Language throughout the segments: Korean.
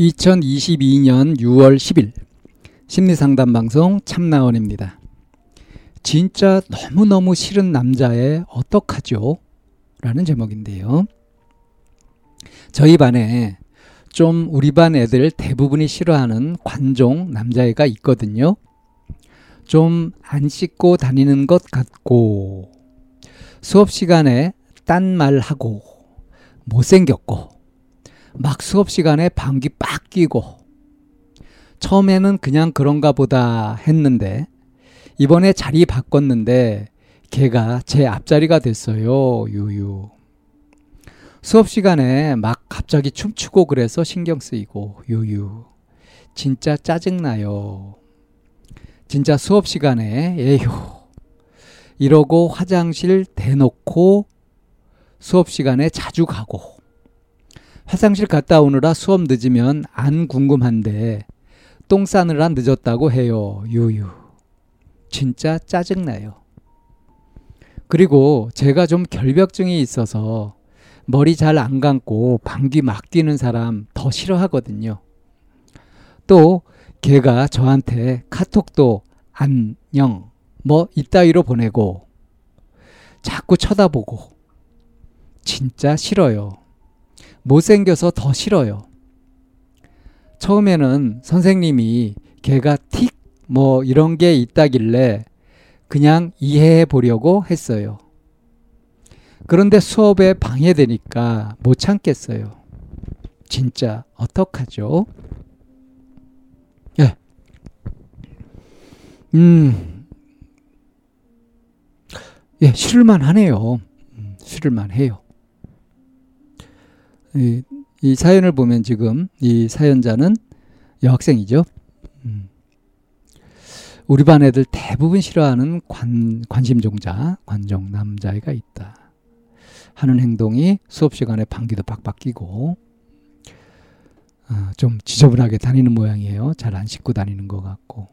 2022년 6월 10일 심리상담 방송 참나원입니다. 진짜 너무너무 싫은 남자의 어떡하죠? 라는 제목인데요. 저희 반에 좀 우리 반 애들 대부분이 싫어하는 관종 남자애가 있거든요. 좀 안 씻고 다니는 것 같고, 수업 시간에 딴 말하고, 못생겼고, 막 수업 시간에 방귀 빡 끼고, 처음에는 그냥 그런가 보다 했는데, 이번에 자리 바꿨는데, 걔가 제 앞자리가 됐어요, 유유. 수업 시간에 막 갑자기 춤추고 그래서 신경 쓰이고 유유. 진짜 짜증나요. 진짜 수업 시간에 에휴. 이러고 화장실 대놓고 수업 시간에 자주 가고 화장실 갔다 오느라 수업 늦으면 안 궁금한데 똥 싸느라 늦었다고 해요. 유유. 진짜 짜증나요. 그리고 제가 좀 결벽증이 있어서 머리 잘 안 감고 방귀 막 뛰는 사람 더 싫어하거든요. 또 걔가 저한테 카톡도 안녕 뭐 이따위로 보내고 자꾸 쳐다보고 진짜 싫어요. 못생겨서 더 싫어요. 처음에는 선생님이 걔가 틱 뭐 이런 게 있다길래 그냥 이해해 보려고 했어요. 그런데 수업에 방해되니까 못 참겠어요. 진짜 어떡하죠? 예. 음. 예, 싫을만 하네요. 음, 싫을만 해요. 이, 이 사연을 보면 지금 이 사연자는 여학생이죠. 음. 우리 반 애들 대부분 싫어하는 관, 관심종자, 관종 남자애가 있다. 하는 행동이 수업 시간에 방귀도 빡빡 끼고 어, 좀 지저분하게 다니는 모양이에요. 잘 안 씻고 다니는 것 같고.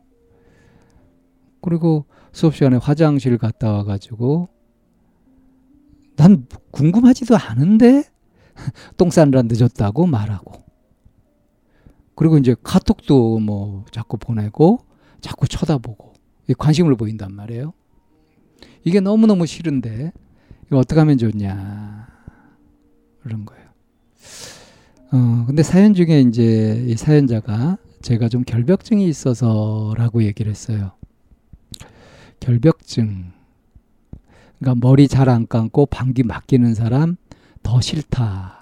그리고 수업 시간에 화장실 갔다 와가지고 난 궁금하지도 않은데 똥 싸느라 늦었다고 말하고. 그리고 이제 카톡도 뭐 자꾸 보내고 자꾸 쳐다보고 관심을 보인단 말이에요. 이게 너무너무 싫은데 이거 어떻게 하면 좋냐 그런 거예요. 어 근데 사연 중에 이제 이 사연자가 제가 좀 결벽증이 있어서라고 얘기를 했어요. 결벽증. 그러니까 머리 잘 안 감고 방귀 맡기는 사람 더 싫다.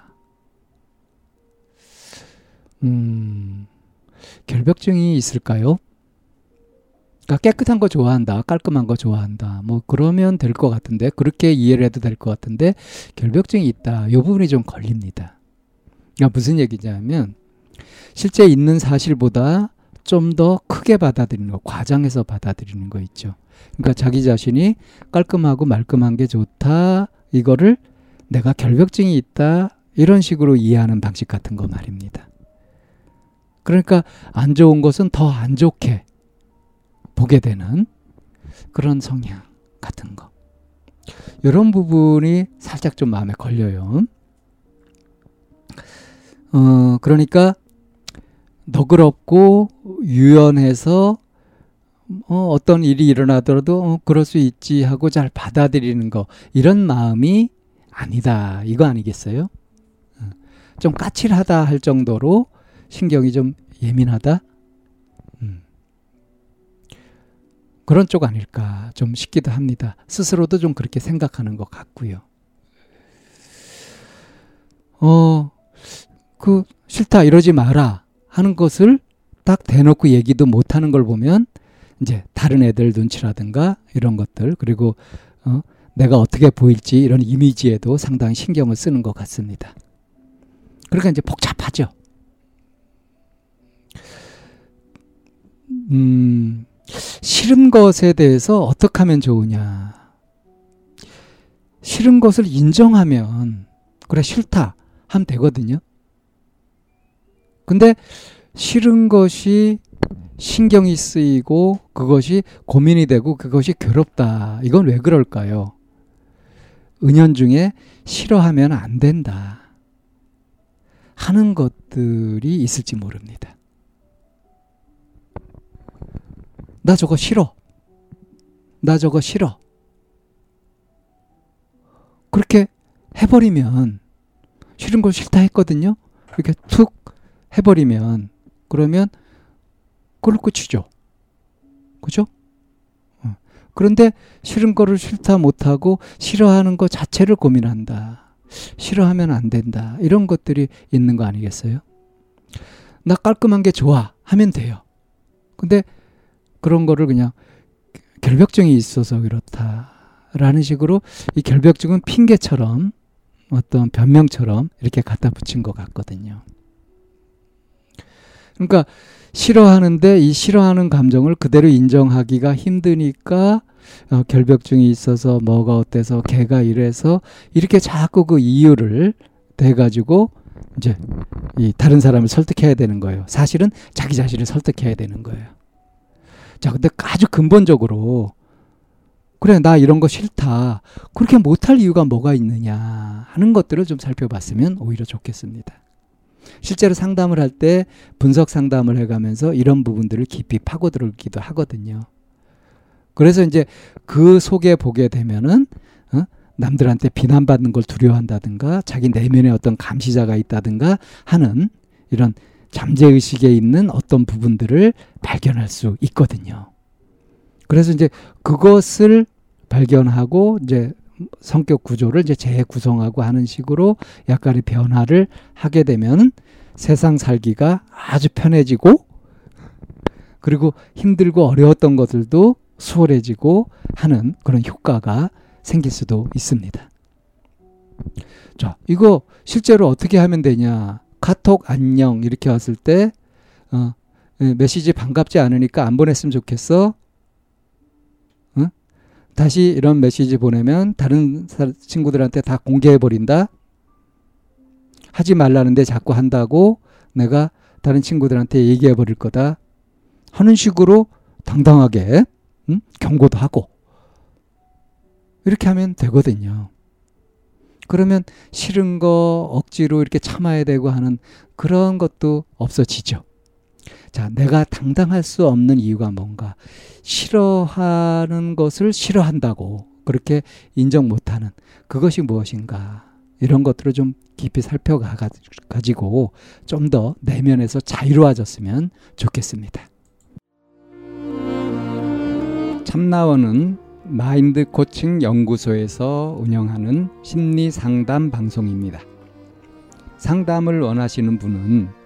음, 결벽증이 있을까요? 그러니까 깨끗한 거 좋아한다, 깔끔한 거 좋아한다. 뭐 그러면 될 것 같은데 그렇게 이해를 해도 될 것 같은데 결벽증이 있다. 이 부분이 좀 걸립니다. 그러니까 무슨 얘기냐면 실제 있는 사실보다 좀 더 크게 받아들이는 거, 과장해서 받아들이는 거 있죠. 그러니까 자기 자신이 깔끔하고 말끔한 게 좋다. 이거를 내가 결벽증이 있다. 이런 식으로 이해하는 방식 같은 거 말입니다. 그러니까 안 좋은 것은 더 안 좋게 보게 되는 그런 성향 같은 거. 이런 부분이 살짝 좀 마음에 걸려요. 어, 그러니까 너그럽고 유연해서 어, 어떤 일이 일어나더라도 어, 그럴 수 있지 하고 잘 받아들이는 거 이런 마음이 아니다 이거 아니겠어요? 어, 좀 까칠하다 할 정도로 신경이 좀 예민하다 음. 그런 쪽 아닐까 좀 싶기도 합니다. 스스로도 좀 그렇게 생각하는 것 같고요. 어, 그 싫다 이러지 마라 하는 것을 딱 대놓고 얘기도 못 하는 걸 보면 이제 다른 애들 눈치라든가 이런 것들 그리고 어, 내가 어떻게 보일지 이런 이미지에도 상당히 신경을 쓰는 것 같습니다. 그러니까 이제 복잡하죠. 음, 싫은 것에 대해서 어떻게 하면 좋으냐. 싫은 것을 인정하면, 그래, 싫다. 하면 되거든요. 근데 싫은 것이 신경이 쓰이고 그것이 고민이 되고 그것이 괴롭다. 이건 왜 그럴까요? 은연중에 싫어하면 안 된다. 하는 것들이 있을지 모릅니다. 나 저거 싫어. 나 저거 싫어. 그렇게 해버리면 싫은 걸 싫다 했거든요. 이렇게 툭 해버리면 그러면 그걸로 끝이죠. 그죠? 어. 그런데 싫은 거를 싫다 못하고 싫어하는 것 자체를 고민한다. 싫어하면 안 된다. 이런 것들이 있는 거 아니겠어요? 나 깔끔한 게 좋아. 하면 돼요. 근데 그런 거를 그냥 결벽증이 있어서 그렇다. 라는 식으로 이 결벽증은 핑계처럼 어떤 변명처럼 이렇게 갖다 붙인 것 같거든요. 그러니까 싫어하는데 이 싫어하는 감정을 그대로 인정하기가 힘드니까 어, 결벽증이 있어서 뭐가 어때서 걔가 이래서 이렇게 자꾸 그 이유를 대 가지고 이제 이 다른 사람을 설득해야 되는 거예요. 사실은 자기 자신을 설득해야 되는 거예요. 자, 근데 아주 근본적으로 그래 나 이런 거 싫다. 그렇게 못할 이유가 뭐가 있느냐 하는 것들을 좀 살펴봤으면 오히려 좋겠습니다. 실제로 상담을 할 때 분석 상담을 해가면서 이런 부분들을 깊이 파고들기도 하거든요. 그래서 이제 그 속에 보게 되면은 어? 남들한테 비난받는 걸 두려워한다든가 자기 내면에 어떤 감시자가 있다든가 하는 이런 잠재 의식에 있는 어떤 부분들을 발견할 수 있거든요. 그래서 이제 그것을 발견하고 이제 성격 구조를 이제 재구성하고 하는 식으로 약간의 변화를 하게 되면 세상 살기가 아주 편해지고 그리고 힘들고 어려웠던 것들도 수월해지고 하는 그런 효과가 생길 수도 있습니다. 자, 이거 실제로 어떻게 하면 되냐? 카톡 안녕 이렇게 왔을 때 어, 예, 메시지 반갑지 않으니까 안 보냈으면 좋겠어. 다시 이런 메시지 보내면 다른 친구들한테 다 공개해 버린다. 하지 말라는데 자꾸 한다고 내가 다른 친구들한테 얘기해 버릴 거다. 하는 식으로 당당하게 응? 경고도 하고 이렇게 하면 되거든요. 그러면 싫은 거 억지로 이렇게 참아야 되고 하는 그런 것도 없어지죠. 자, 내가 당당할 수 없는 이유가 뭔가? 싫어하는 것을 싫어한다고 그렇게 인정 못하는 그것이 무엇인가? 이런 것들을 좀 깊이 살펴가지고 좀 더 내면에서 자유로워졌으면 좋겠습니다. 참나원은 마인드 코칭 연구소에서 운영하는 심리 상담 방송입니다. 상담을 원하시는 분은